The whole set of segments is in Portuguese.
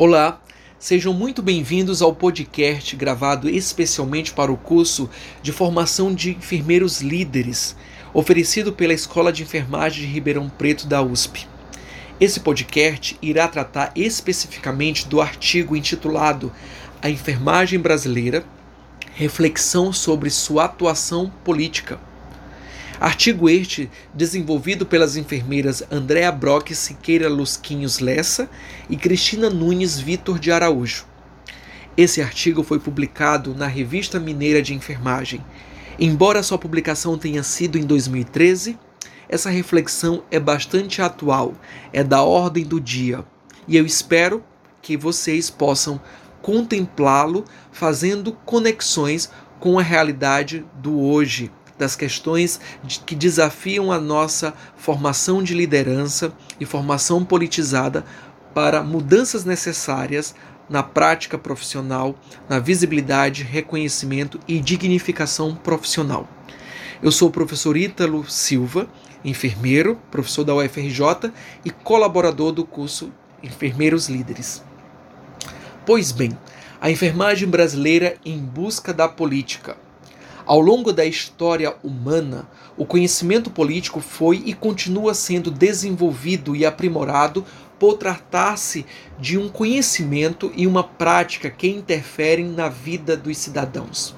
Olá, sejam muito bem-vindos ao podcast gravado especialmente para o curso de formação de enfermeiros líderes, oferecido pela Escola de Enfermagem de Ribeirão Preto da USP. Esse podcast irá tratar especificamente do artigo intitulado A Enfermagem Brasileira Reflexão sobre sua atuação política Artigo este desenvolvido pelas enfermeiras Andréa Brock Siqueira Lusquinhos Lessa e Cristina Nunes Vitor de Araújo. Esse artigo foi publicado na Revista Mineira de Enfermagem. Embora sua publicação tenha sido em 2013, essa reflexão é bastante atual, é da ordem do dia, e eu espero que vocês possam contemplá-lo fazendo conexões com a realidade do hoje das questões que desafiam a nossa formação de liderança e formação politizada para mudanças necessárias na prática profissional, na visibilidade, reconhecimento e dignificação profissional. Eu sou o professor Ítalo Silva, enfermeiro, professor da UFRJ e colaborador do curso Enfermeiros Líderes. Pois bem, a enfermagem brasileira em busca da política ao longo da história humana, o conhecimento político foi e continua sendo desenvolvido e aprimorado por tratar-se de um conhecimento e uma prática que interferem na vida dos cidadãos.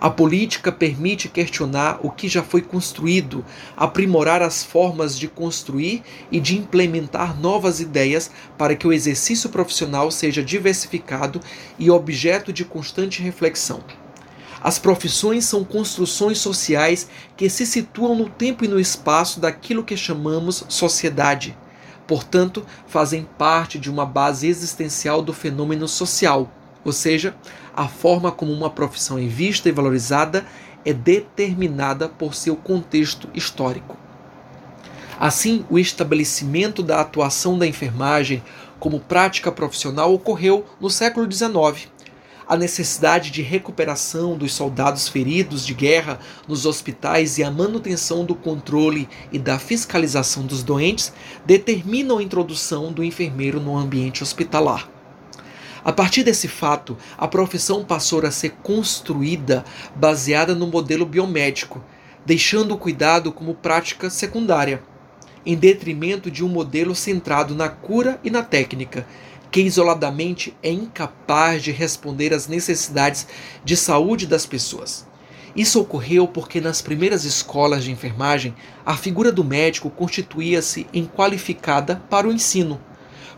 A política permite questionar o que já foi construído, aprimorar as formas de construir e de implementar novas ideias para que o exercício profissional seja diversificado e objeto de constante reflexão. As profissões são construções sociais que se situam no tempo e no espaço daquilo que chamamos sociedade. Portanto, fazem parte de uma base existencial do fenômeno social, ou seja, a forma como uma profissão é vista e valorizada é determinada por seu contexto histórico. Assim, o estabelecimento da atuação da enfermagem como prática profissional ocorreu no século XIX, a necessidade de recuperação dos soldados feridos de guerra nos hospitais e a manutenção do controle e da fiscalização dos doentes determinam a introdução do enfermeiro no ambiente hospitalar. A partir desse fato, a profissão passou a ser construída baseada no modelo biomédico, deixando o cuidado como prática secundária, em detrimento de um modelo centrado na cura e na técnica, que isoladamente é incapaz de responder às necessidades de saúde das pessoas. Isso ocorreu porque nas primeiras escolas de enfermagem, a figura do médico constituía-se em qualificada para o ensino,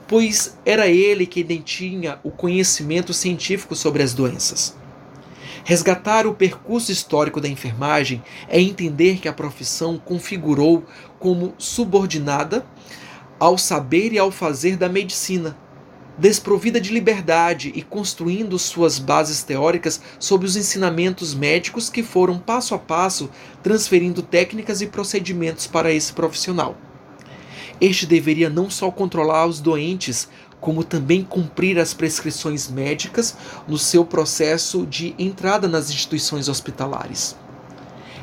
pois era ele que detinha o conhecimento científico sobre as doenças. Resgatar o percurso histórico da enfermagem é entender que a profissão configurou como subordinada ao saber e ao fazer da medicina, desprovida de liberdade e construindo suas bases teóricas sobre os ensinamentos médicos que foram passo a passo transferindo técnicas e procedimentos para esse profissional. Este deveria não só controlar os doentes, como também cumprir as prescrições médicas no seu processo de entrada nas instituições hospitalares.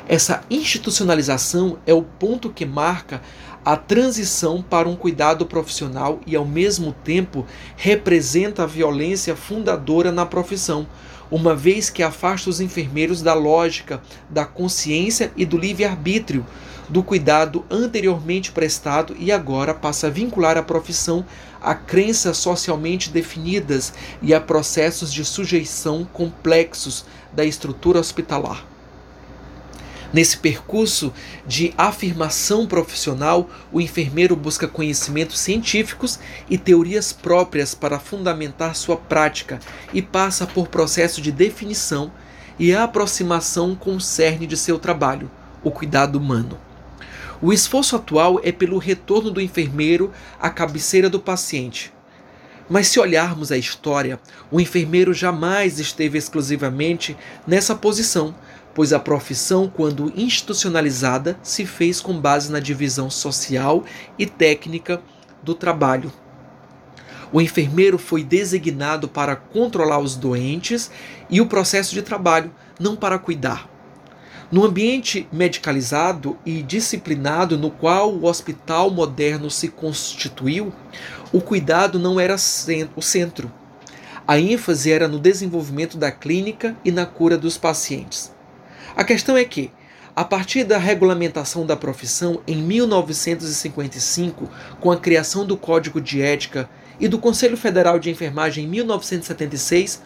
Essa institucionalização é o ponto que marca a transição para um cuidado profissional e, ao mesmo tempo, representa a violência fundadora na profissão, uma vez que afasta os enfermeiros da lógica, da consciência e do livre-arbítrio, do cuidado anteriormente prestado e agora passa a vincular a profissão a crenças socialmente definidas e a processos de sujeição complexos da estrutura hospitalar. Nesse percurso de afirmação profissional, o enfermeiro busca conhecimentos científicos e teorias próprias para fundamentar sua prática e passa por processo de definição e aproximação com o cerne de seu trabalho, o cuidado humano. O esforço atual é pelo retorno do enfermeiro à cabeceira do paciente. Mas se olharmos a história, o enfermeiro jamais esteve exclusivamente nessa posição, pois a profissão, quando institucionalizada, se fez com base na divisão social e técnica do trabalho. O enfermeiro foi designado para controlar os doentes e o processo de trabalho, não para cuidar. No ambiente medicalizado e disciplinado no qual o hospital moderno se constituiu, o cuidado não era o centro. A ênfase era no desenvolvimento da clínica e na cura dos pacientes. A questão é que, a partir da regulamentação da profissão em 1955, com a criação do Código de Ética e do Conselho Federal de Enfermagem em 1976,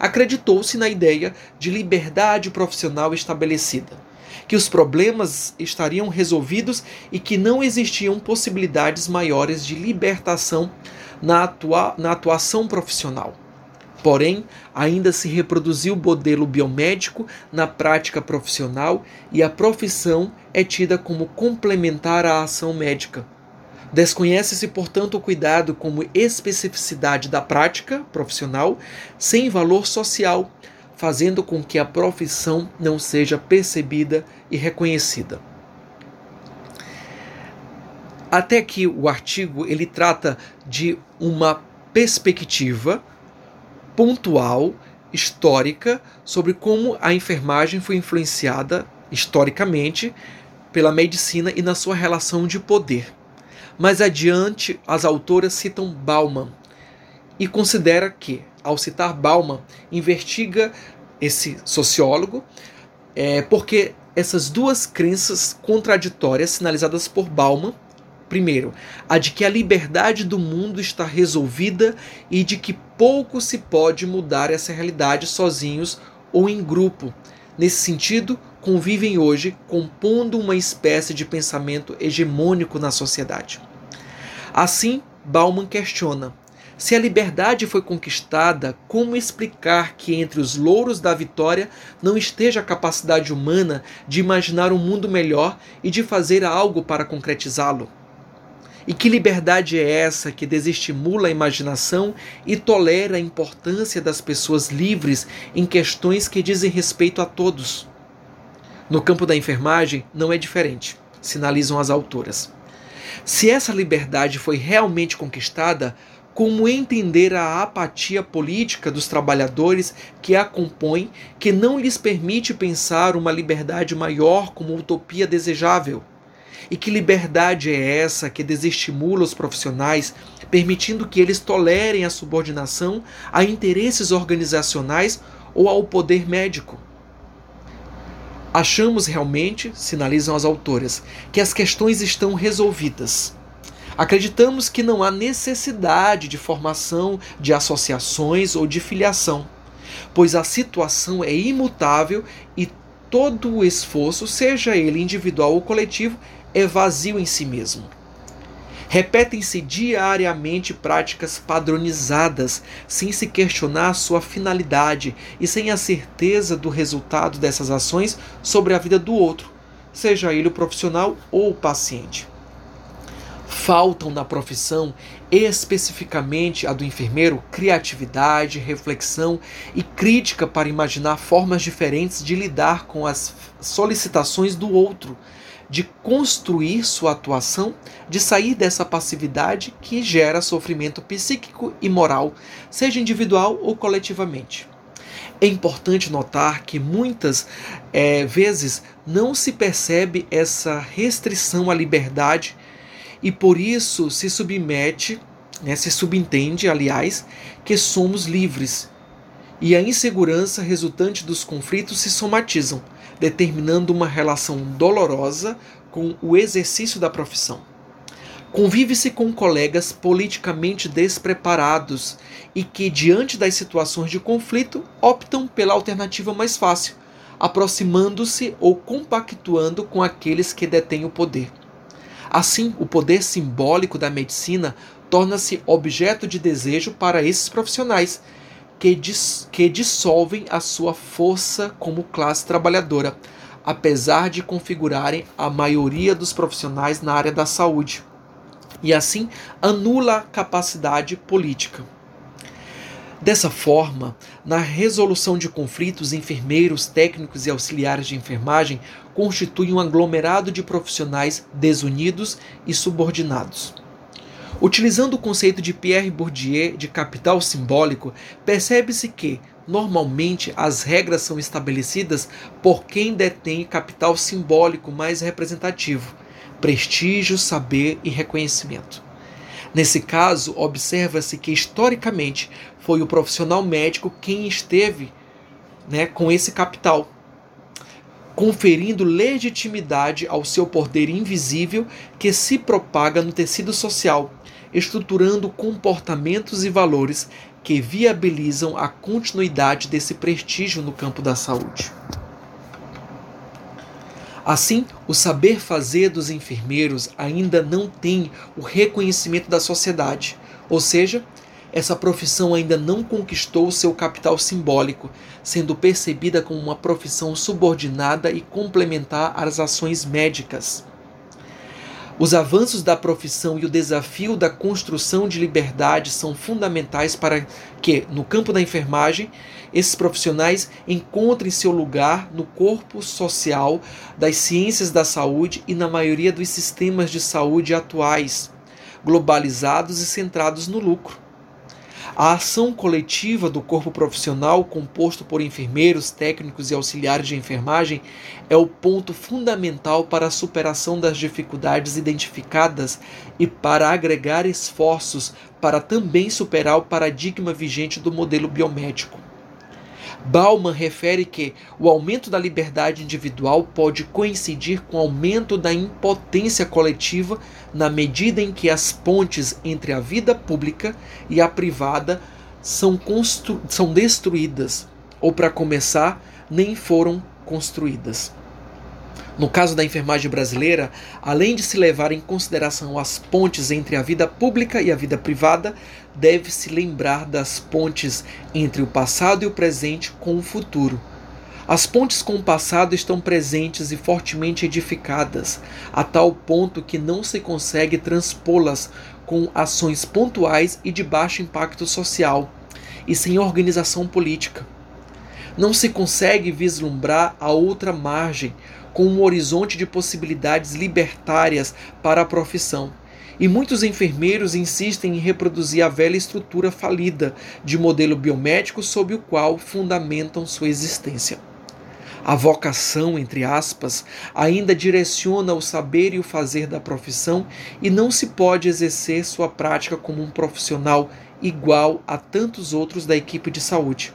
acreditou-se na ideia de liberdade profissional estabelecida, que os problemas estariam resolvidos e que não existiam possibilidades maiores de libertação na, atua na atuação profissional. Porém, ainda se reproduziu o modelo biomédico na prática profissional e a profissão é tida como complementar à ação médica. Desconhece-se, portanto, o cuidado como especificidade da prática profissional sem valor social, fazendo com que a profissão não seja percebida e reconhecida. Até aqui o artigo ele trata de uma perspectiva pontual, histórica, sobre como a enfermagem foi influenciada historicamente pela medicina e na sua relação de poder. Mais adiante, as autoras citam Bauman e considera que, ao citar Bauman, investiga esse sociólogo é, porque essas duas crenças contraditórias sinalizadas por Bauman Primeiro, a de que a liberdade do mundo está resolvida e de que pouco se pode mudar essa realidade sozinhos ou em grupo. Nesse sentido, convivem hoje compondo uma espécie de pensamento hegemônico na sociedade. Assim, Bauman questiona: se a liberdade foi conquistada, como explicar que entre os louros da vitória não esteja a capacidade humana de imaginar um mundo melhor e de fazer algo para concretizá-lo? E que liberdade é essa que desestimula a imaginação e tolera a importância das pessoas livres em questões que dizem respeito a todos? No campo da enfermagem não é diferente, sinalizam as autoras. Se essa liberdade foi realmente conquistada, como entender a apatia política dos trabalhadores que a compõem, que não lhes permite pensar uma liberdade maior como utopia desejável? E que liberdade é essa que desestimula os profissionais, permitindo que eles tolerem a subordinação a interesses organizacionais ou ao poder médico? Achamos realmente, sinalizam as autoras, que as questões estão resolvidas. Acreditamos que não há necessidade de formação de associações ou de filiação, pois a situação é imutável e todo o esforço, seja ele individual ou coletivo, é vazio em si mesmo. Repetem-se diariamente práticas padronizadas, sem se questionar sua finalidade e sem a certeza do resultado dessas ações sobre a vida do outro, seja ele o profissional ou o paciente. Faltam na profissão, especificamente a do enfermeiro, criatividade, reflexão e crítica para imaginar formas diferentes de lidar com as solicitações do outro de construir sua atuação, de sair dessa passividade que gera sofrimento psíquico e moral, seja individual ou coletivamente. É importante notar que muitas é, vezes não se percebe essa restrição à liberdade e por isso se submete, né, se subentende, aliás, que somos livres. E a insegurança resultante dos conflitos se somatizam, determinando uma relação dolorosa com o exercício da profissão. Convive-se com colegas politicamente despreparados e que, diante das situações de conflito, optam pela alternativa mais fácil, aproximando-se ou compactuando com aqueles que detêm o poder. Assim, o poder simbólico da medicina torna-se objeto de desejo para esses profissionais que, dis, que dissolvem a sua força como classe trabalhadora, apesar de configurarem a maioria dos profissionais na área da saúde, e assim anula a capacidade política. Dessa forma, na resolução de conflitos, enfermeiros, técnicos e auxiliares de enfermagem constituem um aglomerado de profissionais desunidos e subordinados. Utilizando o conceito de Pierre Bourdieu de capital simbólico, percebe-se que, normalmente, as regras são estabelecidas por quem detém capital simbólico mais representativo, prestígio, saber e reconhecimento. Nesse caso, observa-se que historicamente foi o profissional médico quem esteve né, com esse capital, conferindo legitimidade ao seu poder invisível que se propaga no tecido social, estruturando comportamentos e valores que viabilizam a continuidade desse prestígio no campo da saúde. Assim, o saber fazer dos enfermeiros ainda não tem o reconhecimento da sociedade, ou seja, essa profissão ainda não conquistou seu capital simbólico, sendo percebida como uma profissão subordinada e complementar às ações médicas. Os avanços da profissão e o desafio da construção de liberdade são fundamentais para que, no campo da enfermagem, esses profissionais encontrem seu lugar no corpo social das ciências da saúde e na maioria dos sistemas de saúde atuais, globalizados e centrados no lucro. A ação coletiva do corpo profissional, composto por enfermeiros, técnicos e auxiliares de enfermagem, é o ponto fundamental para a superação das dificuldades identificadas e para agregar esforços para também superar o paradigma vigente do modelo biomédico. Bauman refere que o aumento da liberdade individual pode coincidir com o aumento da impotência coletiva na medida em que as pontes entre a vida pública e a privada são, são destruídas, ou, para começar, nem foram construídas. No caso da enfermagem brasileira, além de se levar em consideração as pontes entre a vida pública e a vida privada, deve-se lembrar das pontes entre o passado e o presente com o futuro. As pontes com o passado estão presentes e fortemente edificadas, a tal ponto que não se consegue transpô-las com ações pontuais e de baixo impacto social, e sem organização política. Não se consegue vislumbrar a outra margem, com um horizonte de possibilidades libertárias para a profissão. E muitos enfermeiros insistem em reproduzir a velha estrutura falida de modelo biomédico sob o qual fundamentam sua existência. A vocação, entre aspas, ainda direciona o saber e o fazer da profissão e não se pode exercer sua prática como um profissional igual a tantos outros da equipe de saúde.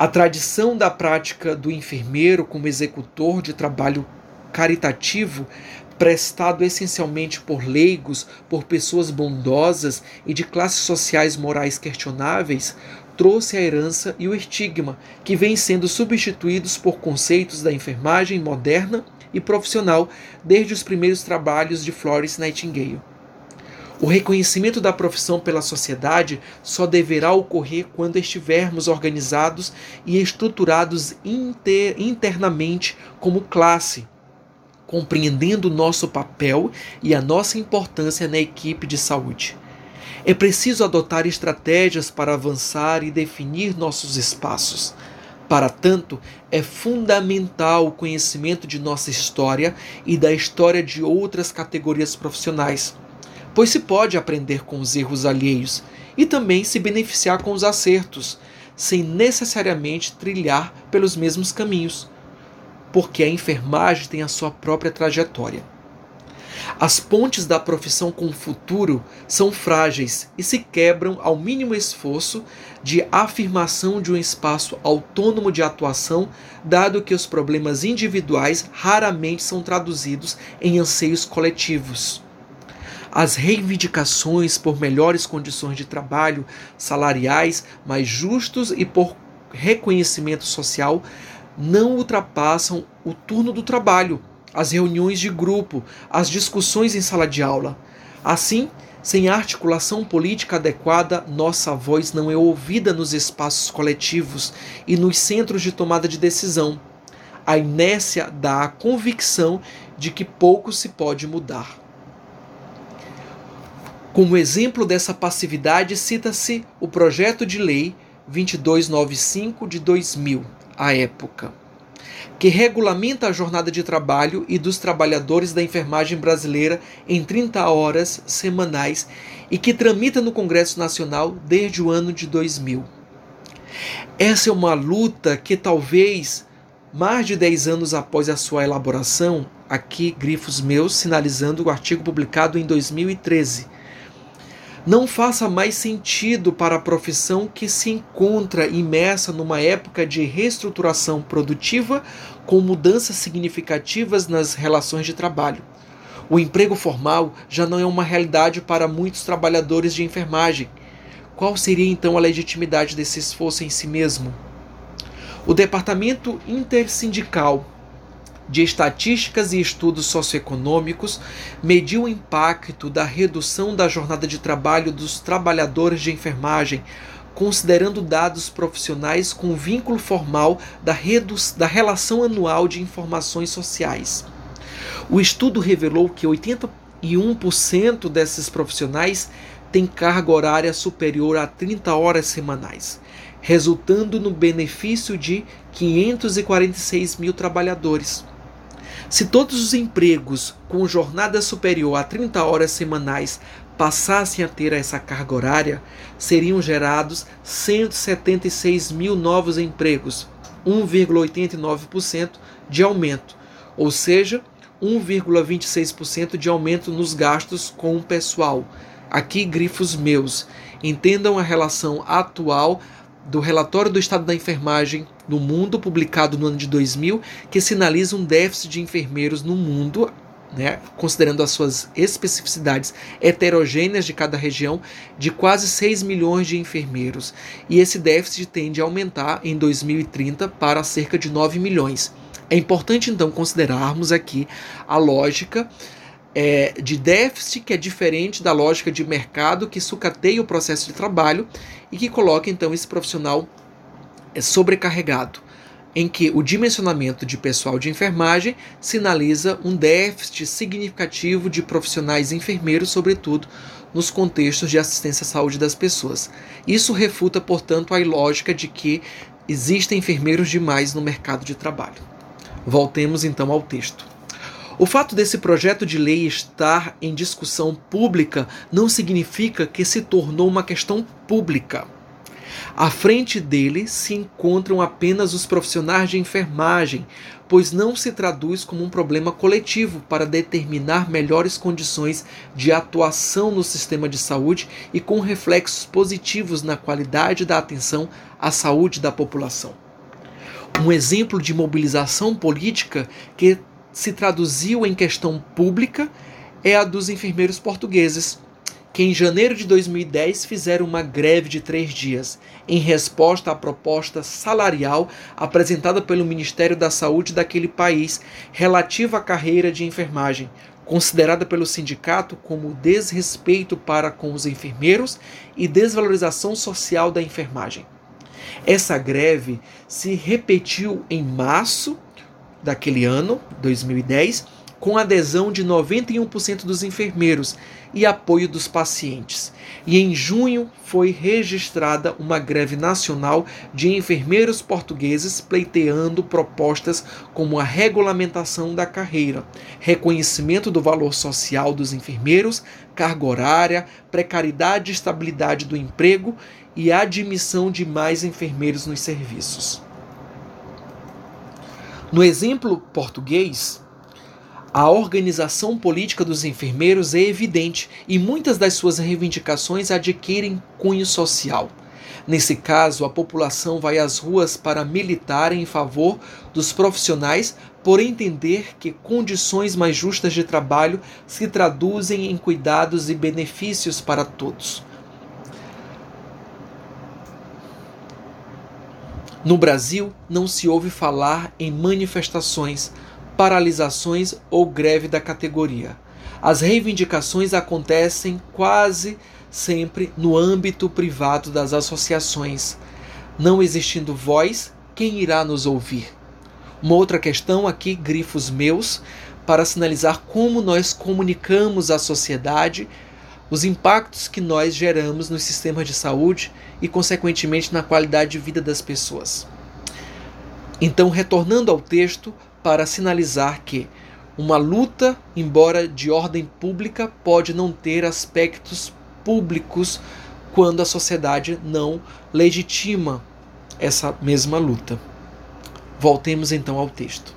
A tradição da prática do enfermeiro como executor de trabalho caritativo, prestado essencialmente por leigos, por pessoas bondosas e de classes sociais morais questionáveis, trouxe a herança e o estigma, que vêm sendo substituídos por conceitos da enfermagem moderna e profissional desde os primeiros trabalhos de Florence Nightingale. O reconhecimento da profissão pela sociedade só deverá ocorrer quando estivermos organizados e estruturados inter, internamente como classe, compreendendo nosso papel e a nossa importância na equipe de saúde. É preciso adotar estratégias para avançar e definir nossos espaços. Para tanto, é fundamental o conhecimento de nossa história e da história de outras categorias profissionais pois se pode aprender com os erros alheios e também se beneficiar com os acertos, sem necessariamente trilhar pelos mesmos caminhos, porque a enfermagem tem a sua própria trajetória. As pontes da profissão com o futuro são frágeis e se quebram ao mínimo esforço de afirmação de um espaço autônomo de atuação, dado que os problemas individuais raramente são traduzidos em anseios coletivos as reivindicações por melhores condições de trabalho, salariais mais justos e por reconhecimento social não ultrapassam o turno do trabalho, as reuniões de grupo, as discussões em sala de aula. Assim, sem articulação política adequada, nossa voz não é ouvida nos espaços coletivos e nos centros de tomada de decisão. A inércia dá a convicção de que pouco se pode mudar. Como exemplo dessa passividade, cita-se o projeto de lei 2295 de 2000, à época. que regulamenta a jornada de trabalho e dos trabalhadores da enfermagem brasileira em 30 horas semanais e que tramita no Congresso Nacional desde o ano de 2000. Essa é uma luta que talvez mais de 10 anos após a sua elaboração, aqui grifos meus sinalizando o artigo publicado em 2013, não faça mais sentido para a profissão que se encontra imersa numa época de reestruturação produtiva com mudanças significativas nas relações de trabalho. O emprego formal já não é uma realidade para muitos trabalhadores de enfermagem. Qual seria então a legitimidade desse esforço em si mesmo? O Departamento Intersindical de Estatísticas e Estudos Socioeconômicos mediu o impacto da redução da jornada de trabalho dos trabalhadores de enfermagem, considerando dados profissionais com vínculo formal da, da relação anual de informações sociais. O estudo revelou que 81% desses profissionais têm carga horária superior a 30 horas semanais, resultando no benefício de 546 mil trabalhadores. Se todos os empregos com jornada superior a 30 horas semanais passassem a ter essa carga horária, seriam gerados 176 mil novos empregos, 1,89% de aumento, ou seja, 1,26% de aumento nos gastos com o pessoal. Aqui, grifos meus. Entendam a relação atual do relatório do estado da enfermagem no mundo, publicado no ano de 2000, que sinaliza um déficit de enfermeiros no mundo, né, considerando as suas especificidades heterogêneas de cada região, de quase 6 milhões de enfermeiros. E esse déficit tende a aumentar em 2030 para cerca de 9 milhões. É importante então considerarmos aqui a lógica é, de déficit, que é diferente da lógica de mercado que sucateia o processo de trabalho e que coloca então esse profissional é, sobrecarregado, em que o dimensionamento de pessoal de enfermagem sinaliza um déficit significativo de profissionais enfermeiros, sobretudo nos contextos de assistência à saúde das pessoas. Isso refuta, portanto, a lógica de que existem enfermeiros demais no mercado de trabalho. Voltemos então ao texto. O fato desse projeto de lei estar em discussão pública não significa que se tornou uma questão pública. À frente dele se encontram apenas os profissionais de enfermagem, pois não se traduz como um problema coletivo para determinar melhores condições de atuação no sistema de saúde e com reflexos positivos na qualidade da atenção à saúde da população. Um exemplo de mobilização política que se traduziu em questão pública é a dos enfermeiros portugueses, que em janeiro de 2010 fizeram uma greve de três dias, em resposta à proposta salarial apresentada pelo Ministério da Saúde daquele país relativa à carreira de enfermagem, considerada pelo sindicato como desrespeito para com os enfermeiros e desvalorização social da enfermagem. Essa greve se repetiu em março daquele ano, 2010, com adesão de 91% dos enfermeiros e apoio dos pacientes. E em junho foi registrada uma greve nacional de enfermeiros portugueses pleiteando propostas como a regulamentação da carreira, reconhecimento do valor social dos enfermeiros, carga horária, precariedade e estabilidade do emprego e admissão de mais enfermeiros nos serviços. No exemplo português, a organização política dos enfermeiros é evidente e muitas das suas reivindicações adquirem cunho social. Nesse caso, a população vai às ruas para militar em favor dos profissionais por entender que condições mais justas de trabalho se traduzem em cuidados e benefícios para todos. No Brasil, não se ouve falar em manifestações, paralisações ou greve da categoria. As reivindicações acontecem quase sempre no âmbito privado das associações. Não existindo voz, quem irá nos ouvir? Uma outra questão aqui, grifos meus, para sinalizar como nós comunicamos à sociedade os impactos que nós geramos nos sistemas de saúde e, consequentemente, na qualidade de vida das pessoas. Então, retornando ao texto para sinalizar que uma luta, embora de ordem pública, pode não ter aspectos públicos quando a sociedade não legitima essa mesma luta. Voltemos então ao texto.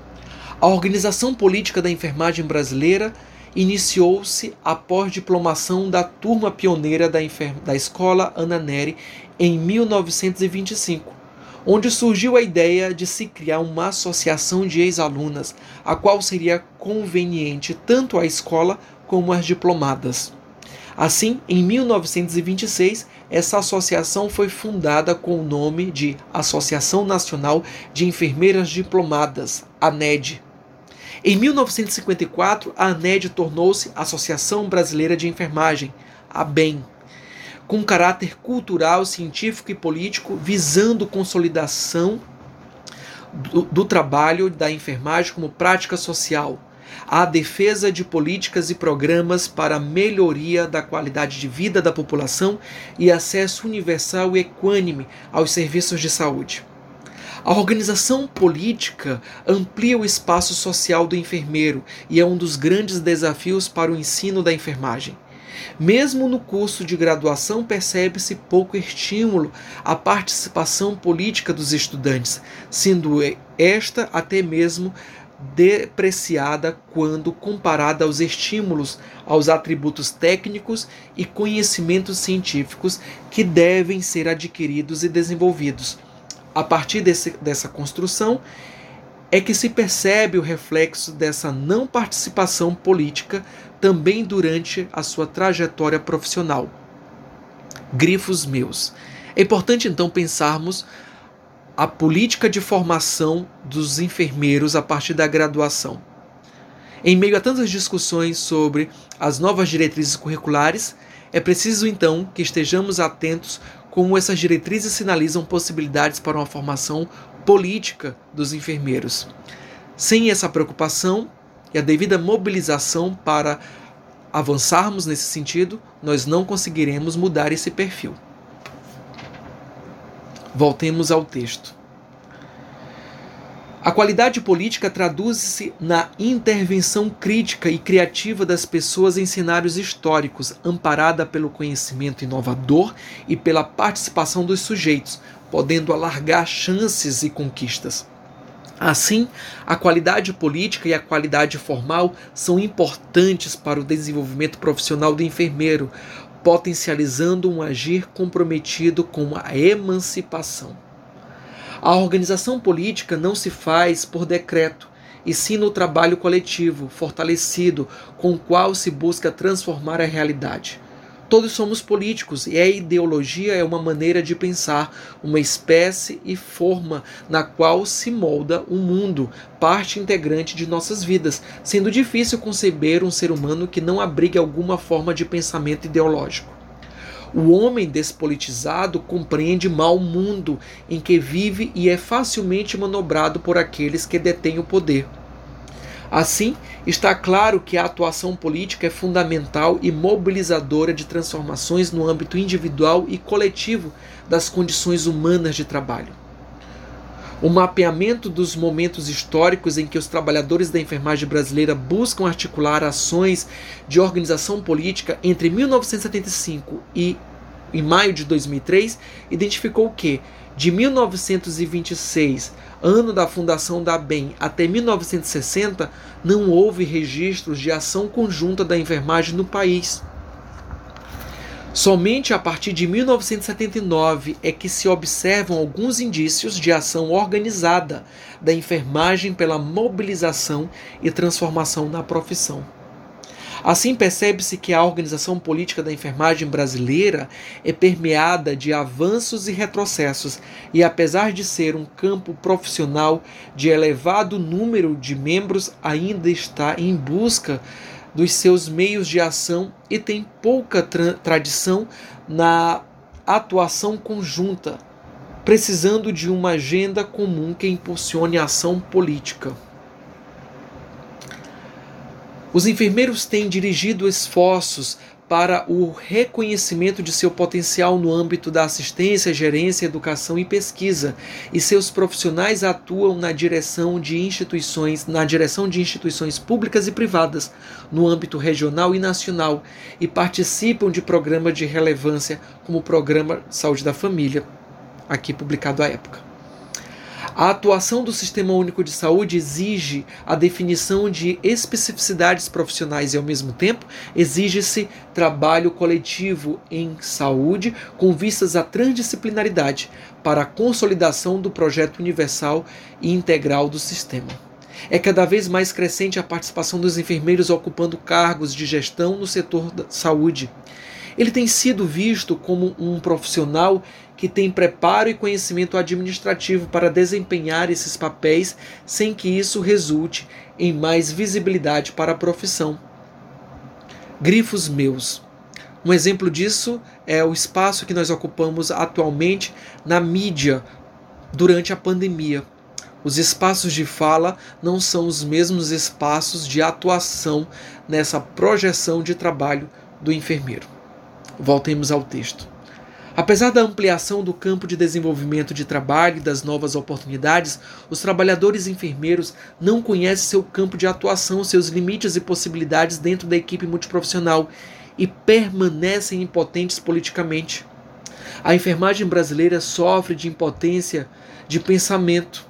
A organização política da enfermagem brasileira iniciou-se após diplomação da turma pioneira da, da Escola Ana Neri em 1925 onde surgiu a ideia de se criar uma associação de ex-alunas, a qual seria conveniente tanto à escola como às diplomadas. Assim, em 1926, essa associação foi fundada com o nome de Associação Nacional de Enfermeiras Diplomadas, ANED. Em 1954, a ANED tornou-se Associação Brasileira de Enfermagem, ABEM com caráter cultural, científico e político, visando consolidação do, do trabalho da enfermagem como prática social, a defesa de políticas e programas para a melhoria da qualidade de vida da população e acesso universal e equânime aos serviços de saúde. A organização política amplia o espaço social do enfermeiro e é um dos grandes desafios para o ensino da enfermagem. Mesmo no curso de graduação, percebe-se pouco estímulo à participação política dos estudantes, sendo esta até mesmo depreciada quando comparada aos estímulos, aos atributos técnicos e conhecimentos científicos que devem ser adquiridos e desenvolvidos. A partir desse, dessa construção, é que se percebe o reflexo dessa não participação política também durante a sua trajetória profissional. Grifos meus. É importante então pensarmos a política de formação dos enfermeiros a partir da graduação. Em meio a tantas discussões sobre as novas diretrizes curriculares, é preciso então que estejamos atentos como essas diretrizes sinalizam possibilidades para uma formação política dos enfermeiros. Sem essa preocupação, e a devida mobilização para avançarmos nesse sentido, nós não conseguiremos mudar esse perfil. Voltemos ao texto. A qualidade política traduz-se na intervenção crítica e criativa das pessoas em cenários históricos, amparada pelo conhecimento inovador e pela participação dos sujeitos, podendo alargar chances e conquistas. Assim, a qualidade política e a qualidade formal são importantes para o desenvolvimento profissional do enfermeiro, potencializando um agir comprometido com a emancipação. A organização política não se faz por decreto, e sim no trabalho coletivo, fortalecido, com o qual se busca transformar a realidade. Todos somos políticos e a ideologia é uma maneira de pensar, uma espécie e forma na qual se molda o mundo, parte integrante de nossas vidas, sendo difícil conceber um ser humano que não abrigue alguma forma de pensamento ideológico. O homem despolitizado compreende mal o mundo em que vive e é facilmente manobrado por aqueles que detêm o poder. Assim, está claro que a atuação política é fundamental e mobilizadora de transformações no âmbito individual e coletivo das condições humanas de trabalho. O mapeamento dos momentos históricos em que os trabalhadores da enfermagem brasileira buscam articular ações de organização política entre 1975 e em maio de 2003 identificou que de 1926 ano da fundação da BEM até 1960, não houve registros de ação conjunta da enfermagem no país. Somente a partir de 1979 é que se observam alguns indícios de ação organizada da enfermagem pela mobilização e transformação na profissão. Assim, percebe-se que a organização política da enfermagem brasileira é permeada de avanços e retrocessos, e apesar de ser um campo profissional de elevado número de membros, ainda está em busca dos seus meios de ação e tem pouca tra tradição na atuação conjunta, precisando de uma agenda comum que impulsione a ação política. Os enfermeiros têm dirigido esforços para o reconhecimento de seu potencial no âmbito da assistência, gerência, educação e pesquisa, e seus profissionais atuam na direção de instituições, na direção de instituições públicas e privadas, no âmbito regional e nacional, e participam de programas de relevância, como o Programa Saúde da Família, aqui publicado à época. A atuação do Sistema Único de Saúde exige a definição de especificidades profissionais e, ao mesmo tempo, exige-se trabalho coletivo em saúde com vistas à transdisciplinaridade para a consolidação do projeto universal e integral do sistema. É cada vez mais crescente a participação dos enfermeiros ocupando cargos de gestão no setor da saúde. Ele tem sido visto como um profissional que tem preparo e conhecimento administrativo para desempenhar esses papéis sem que isso resulte em mais visibilidade para a profissão. Grifos meus. Um exemplo disso é o espaço que nós ocupamos atualmente na mídia durante a pandemia. Os espaços de fala não são os mesmos espaços de atuação nessa projeção de trabalho do enfermeiro. Voltemos ao texto. Apesar da ampliação do campo de desenvolvimento de trabalho e das novas oportunidades, os trabalhadores enfermeiros não conhecem seu campo de atuação, seus limites e possibilidades dentro da equipe multiprofissional e permanecem impotentes politicamente. A enfermagem brasileira sofre de impotência de pensamento,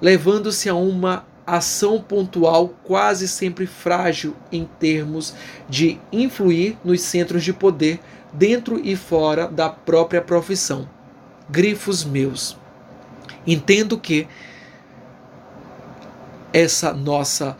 levando-se a uma ação pontual quase sempre frágil em termos de influir nos centros de poder dentro e fora da própria profissão. Grifos meus. Entendo que essa nossa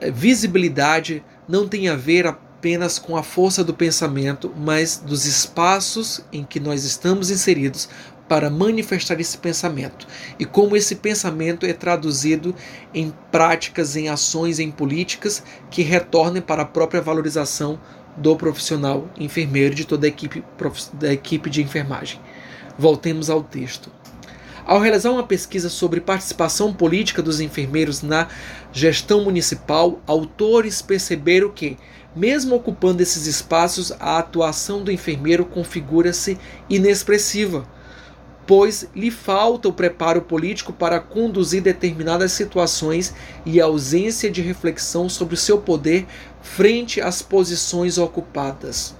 eh, visibilidade não tem a ver apenas com a força do pensamento, mas dos espaços em que nós estamos inseridos para manifestar esse pensamento e como esse pensamento é traduzido em práticas, em ações, em políticas que retornem para a própria valorização do profissional enfermeiro de toda a equipe, da equipe de enfermagem. Voltemos ao texto. Ao realizar uma pesquisa sobre participação política dos enfermeiros na gestão municipal, autores perceberam que, mesmo ocupando esses espaços, a atuação do enfermeiro configura-se inexpressiva pois lhe falta o preparo político para conduzir determinadas situações e a ausência de reflexão sobre o seu poder frente às posições ocupadas.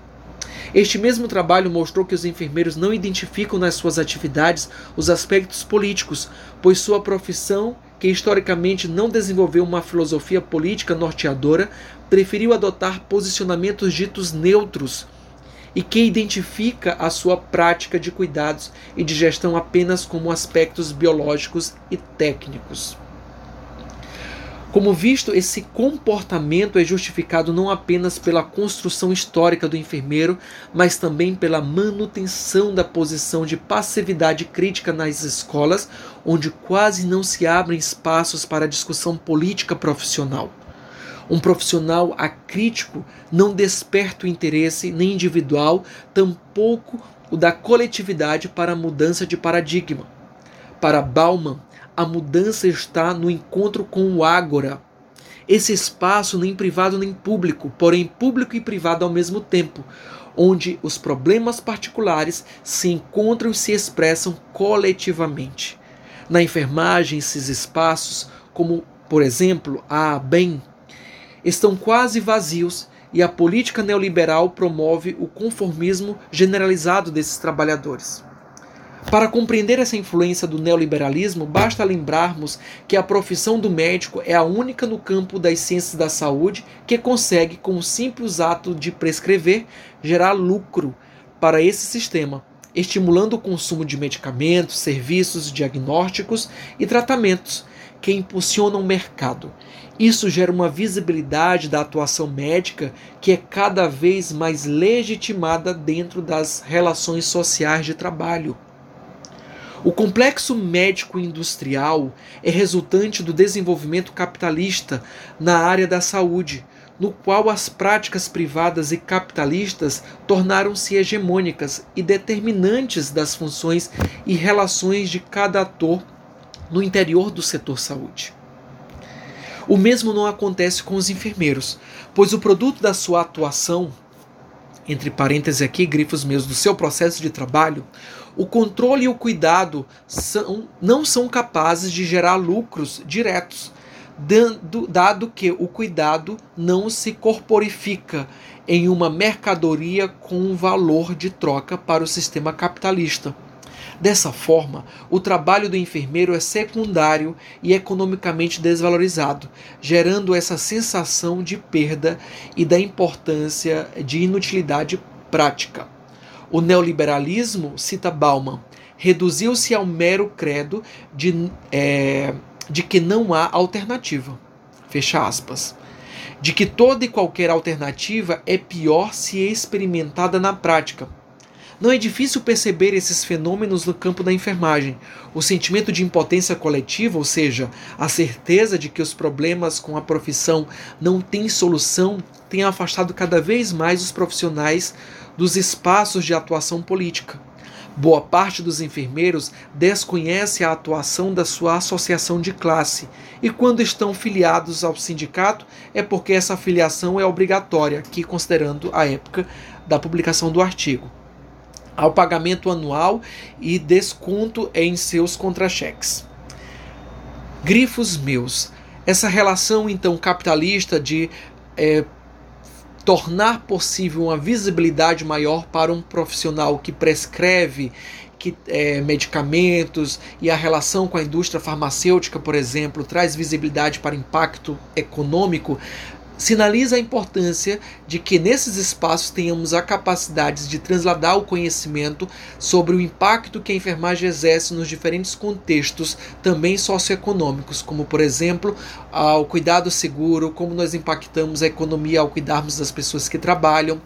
Este mesmo trabalho mostrou que os enfermeiros não identificam nas suas atividades os aspectos políticos, pois sua profissão, que historicamente não desenvolveu uma filosofia política norteadora, preferiu adotar posicionamentos ditos neutros e que identifica a sua prática de cuidados e de gestão apenas como aspectos biológicos e técnicos. Como visto, esse comportamento é justificado não apenas pela construção histórica do enfermeiro, mas também pela manutenção da posição de passividade crítica nas escolas, onde quase não se abrem espaços para discussão política profissional. Um profissional acrítico não desperta o interesse nem individual, tampouco o da coletividade para a mudança de paradigma. Para Bauman, a mudança está no encontro com o ágora. Esse espaço nem privado nem público, porém público e privado ao mesmo tempo, onde os problemas particulares se encontram e se expressam coletivamente. Na enfermagem, esses espaços, como por exemplo a BEM, estão quase vazios e a política neoliberal promove o conformismo generalizado desses trabalhadores. Para compreender essa influência do neoliberalismo, basta lembrarmos que a profissão do médico é a única no campo das ciências da saúde que consegue, com o simples ato de prescrever, gerar lucro para esse sistema, estimulando o consumo de medicamentos, serviços diagnósticos e tratamentos que impulsionam o mercado isso gera uma visibilidade da atuação médica que é cada vez mais legitimada dentro das relações sociais de trabalho. O complexo médico-industrial é resultante do desenvolvimento capitalista na área da saúde, no qual as práticas privadas e capitalistas tornaram-se hegemônicas e determinantes das funções e relações de cada ator no interior do setor saúde. O mesmo não acontece com os enfermeiros, pois o produto da sua atuação entre parênteses aqui, grifos meus, do seu processo de trabalho, o controle e o cuidado são, não são capazes de gerar lucros diretos, dado, dado que o cuidado não se corporifica em uma mercadoria com valor de troca para o sistema capitalista. Dessa forma, o trabalho do enfermeiro é secundário e economicamente desvalorizado, gerando essa sensação de perda e da importância de inutilidade prática. O neoliberalismo, cita Bauman, reduziu-se ao mero credo de, é, de que não há alternativa. Fecha aspas. De que toda e qualquer alternativa é pior se experimentada na prática. Não é difícil perceber esses fenômenos no campo da enfermagem. O sentimento de impotência coletiva, ou seja, a certeza de que os problemas com a profissão não têm solução, tem afastado cada vez mais os profissionais dos espaços de atuação política. Boa parte dos enfermeiros desconhece a atuação da sua associação de classe e, quando estão filiados ao sindicato, é porque essa filiação é obrigatória, aqui considerando a época da publicação do artigo, ao pagamento anual e desconto em seus contra-cheques. Grifos meus. Essa relação, então, capitalista de é, tornar possível uma visibilidade maior para um profissional que prescreve que, é, medicamentos e a relação com a indústria farmacêutica, por exemplo, traz visibilidade para impacto econômico, sinaliza a importância de que nesses espaços tenhamos a capacidade de transladar o conhecimento sobre o impacto que a enfermagem exerce nos diferentes contextos, também socioeconômicos, como por exemplo, ao cuidado seguro, como nós impactamos a economia ao cuidarmos das pessoas que trabalham,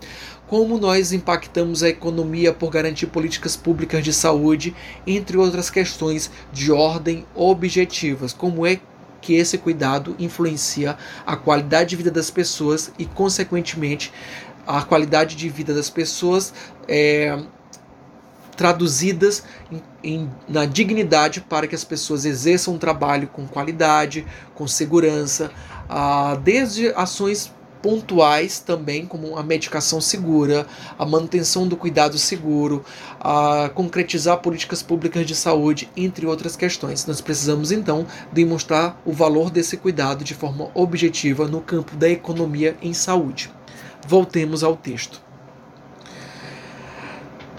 como nós impactamos a economia por garantir políticas públicas de saúde, entre outras questões de ordem objetivas, como é que esse cuidado influencia a qualidade de vida das pessoas e, consequentemente, a qualidade de vida das pessoas é, traduzidas em, em, na dignidade para que as pessoas exerçam um trabalho com qualidade, com segurança, ah, desde ações pontuais também, como a medicação segura, a manutenção do cuidado seguro, a concretizar políticas públicas de saúde, entre outras questões. Nós precisamos então demonstrar o valor desse cuidado de forma objetiva no campo da economia em saúde. Voltemos ao texto.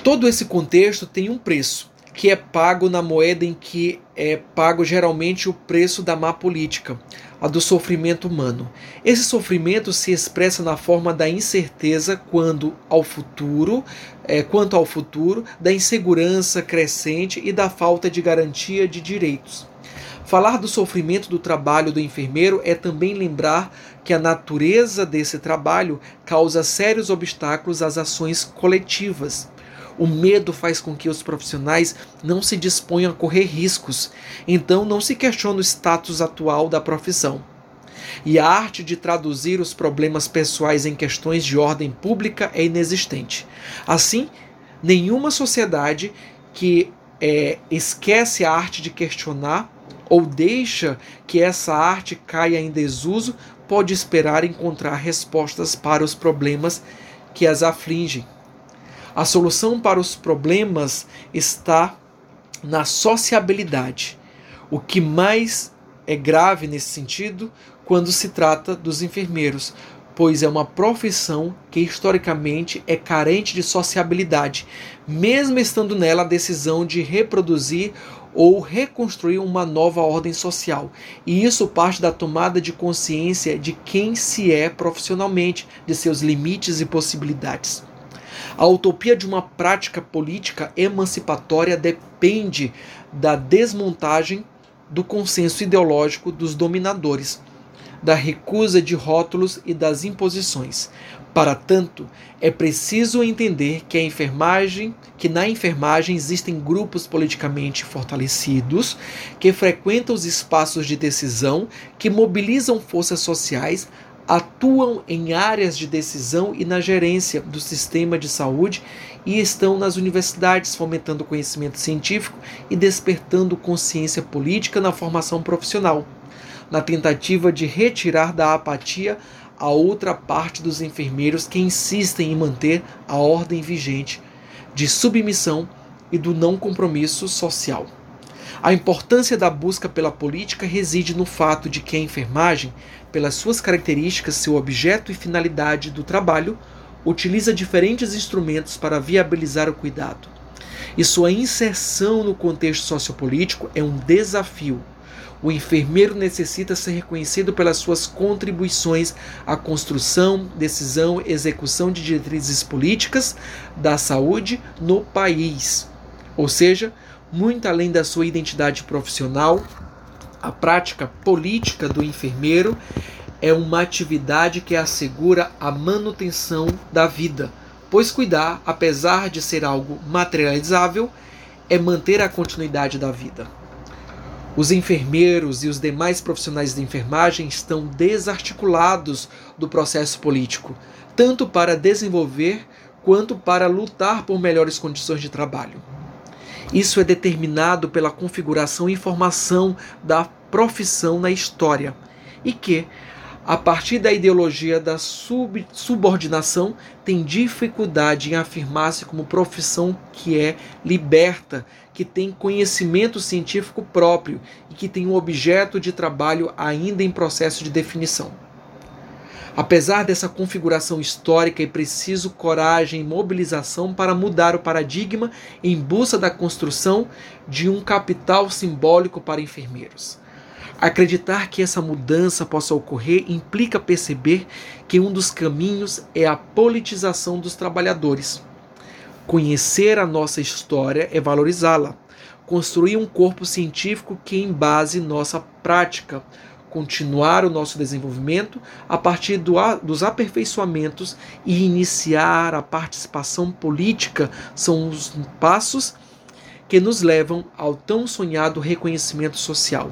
Todo esse contexto tem um preço, que é pago na moeda em que é pago geralmente o preço da má política a do sofrimento humano. Esse sofrimento se expressa na forma da incerteza quando ao futuro, é, quanto ao futuro, da insegurança crescente e da falta de garantia de direitos. Falar do sofrimento do trabalho do enfermeiro é também lembrar que a natureza desse trabalho causa sérios obstáculos às ações coletivas. O medo faz com que os profissionais não se disponham a correr riscos, então não se questiona o status atual da profissão. E a arte de traduzir os problemas pessoais em questões de ordem pública é inexistente. Assim, nenhuma sociedade que é, esquece a arte de questionar ou deixa que essa arte caia em desuso pode esperar encontrar respostas para os problemas que as afligem. A solução para os problemas está na sociabilidade. O que mais é grave nesse sentido quando se trata dos enfermeiros, pois é uma profissão que historicamente é carente de sociabilidade, mesmo estando nela a decisão de reproduzir ou reconstruir uma nova ordem social. E isso parte da tomada de consciência de quem se é profissionalmente, de seus limites e possibilidades. A utopia de uma prática política emancipatória depende da desmontagem do consenso ideológico dos dominadores, da recusa de rótulos e das imposições. Para tanto, é preciso entender que a enfermagem, que na enfermagem existem grupos politicamente fortalecidos que frequentam os espaços de decisão, que mobilizam forças sociais atuam em áreas de decisão e na gerência do sistema de saúde e estão nas universidades fomentando conhecimento científico e despertando consciência política na formação profissional, na tentativa de retirar da apatia a outra parte dos enfermeiros que insistem em manter a ordem vigente de submissão e do não compromisso social. A importância da busca pela política reside no fato de que a enfermagem, pelas suas características, seu objeto e finalidade do trabalho, utiliza diferentes instrumentos para viabilizar o cuidado. E sua inserção no contexto sociopolítico é um desafio. O enfermeiro necessita ser reconhecido pelas suas contribuições à construção, decisão e execução de diretrizes políticas da saúde no país. Ou seja, muito além da sua identidade profissional, a prática política do enfermeiro é uma atividade que assegura a manutenção da vida, pois cuidar, apesar de ser algo materializável, é manter a continuidade da vida. Os enfermeiros e os demais profissionais de enfermagem estão desarticulados do processo político, tanto para desenvolver quanto para lutar por melhores condições de trabalho. Isso é determinado pela configuração e formação da profissão na história, e que, a partir da ideologia da sub subordinação, tem dificuldade em afirmar-se como profissão que é liberta, que tem conhecimento científico próprio e que tem um objeto de trabalho ainda em processo de definição. Apesar dessa configuração histórica, é preciso coragem e mobilização para mudar o paradigma em busca da construção de um capital simbólico para enfermeiros. Acreditar que essa mudança possa ocorrer implica perceber que um dos caminhos é a politização dos trabalhadores. Conhecer a nossa história é valorizá-la, construir um corpo científico que embase nossa prática, continuar o nosso desenvolvimento a partir do, dos aperfeiçoamentos e iniciar a participação política são os passos que nos levam ao tão sonhado reconhecimento social.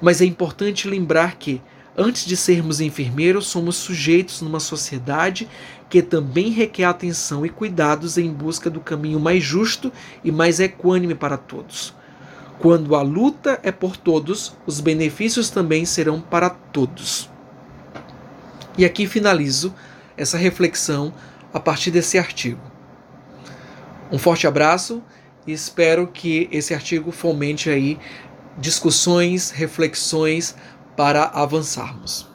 Mas é importante lembrar que, antes de sermos enfermeiros, somos sujeitos numa sociedade que também requer atenção e cuidados em busca do caminho mais justo e mais equânime para todos. Quando a luta é por todos, os benefícios também serão para todos. E aqui finalizo essa reflexão a partir desse artigo. Um forte abraço e espero que esse artigo fomente aí discussões, reflexões para avançarmos.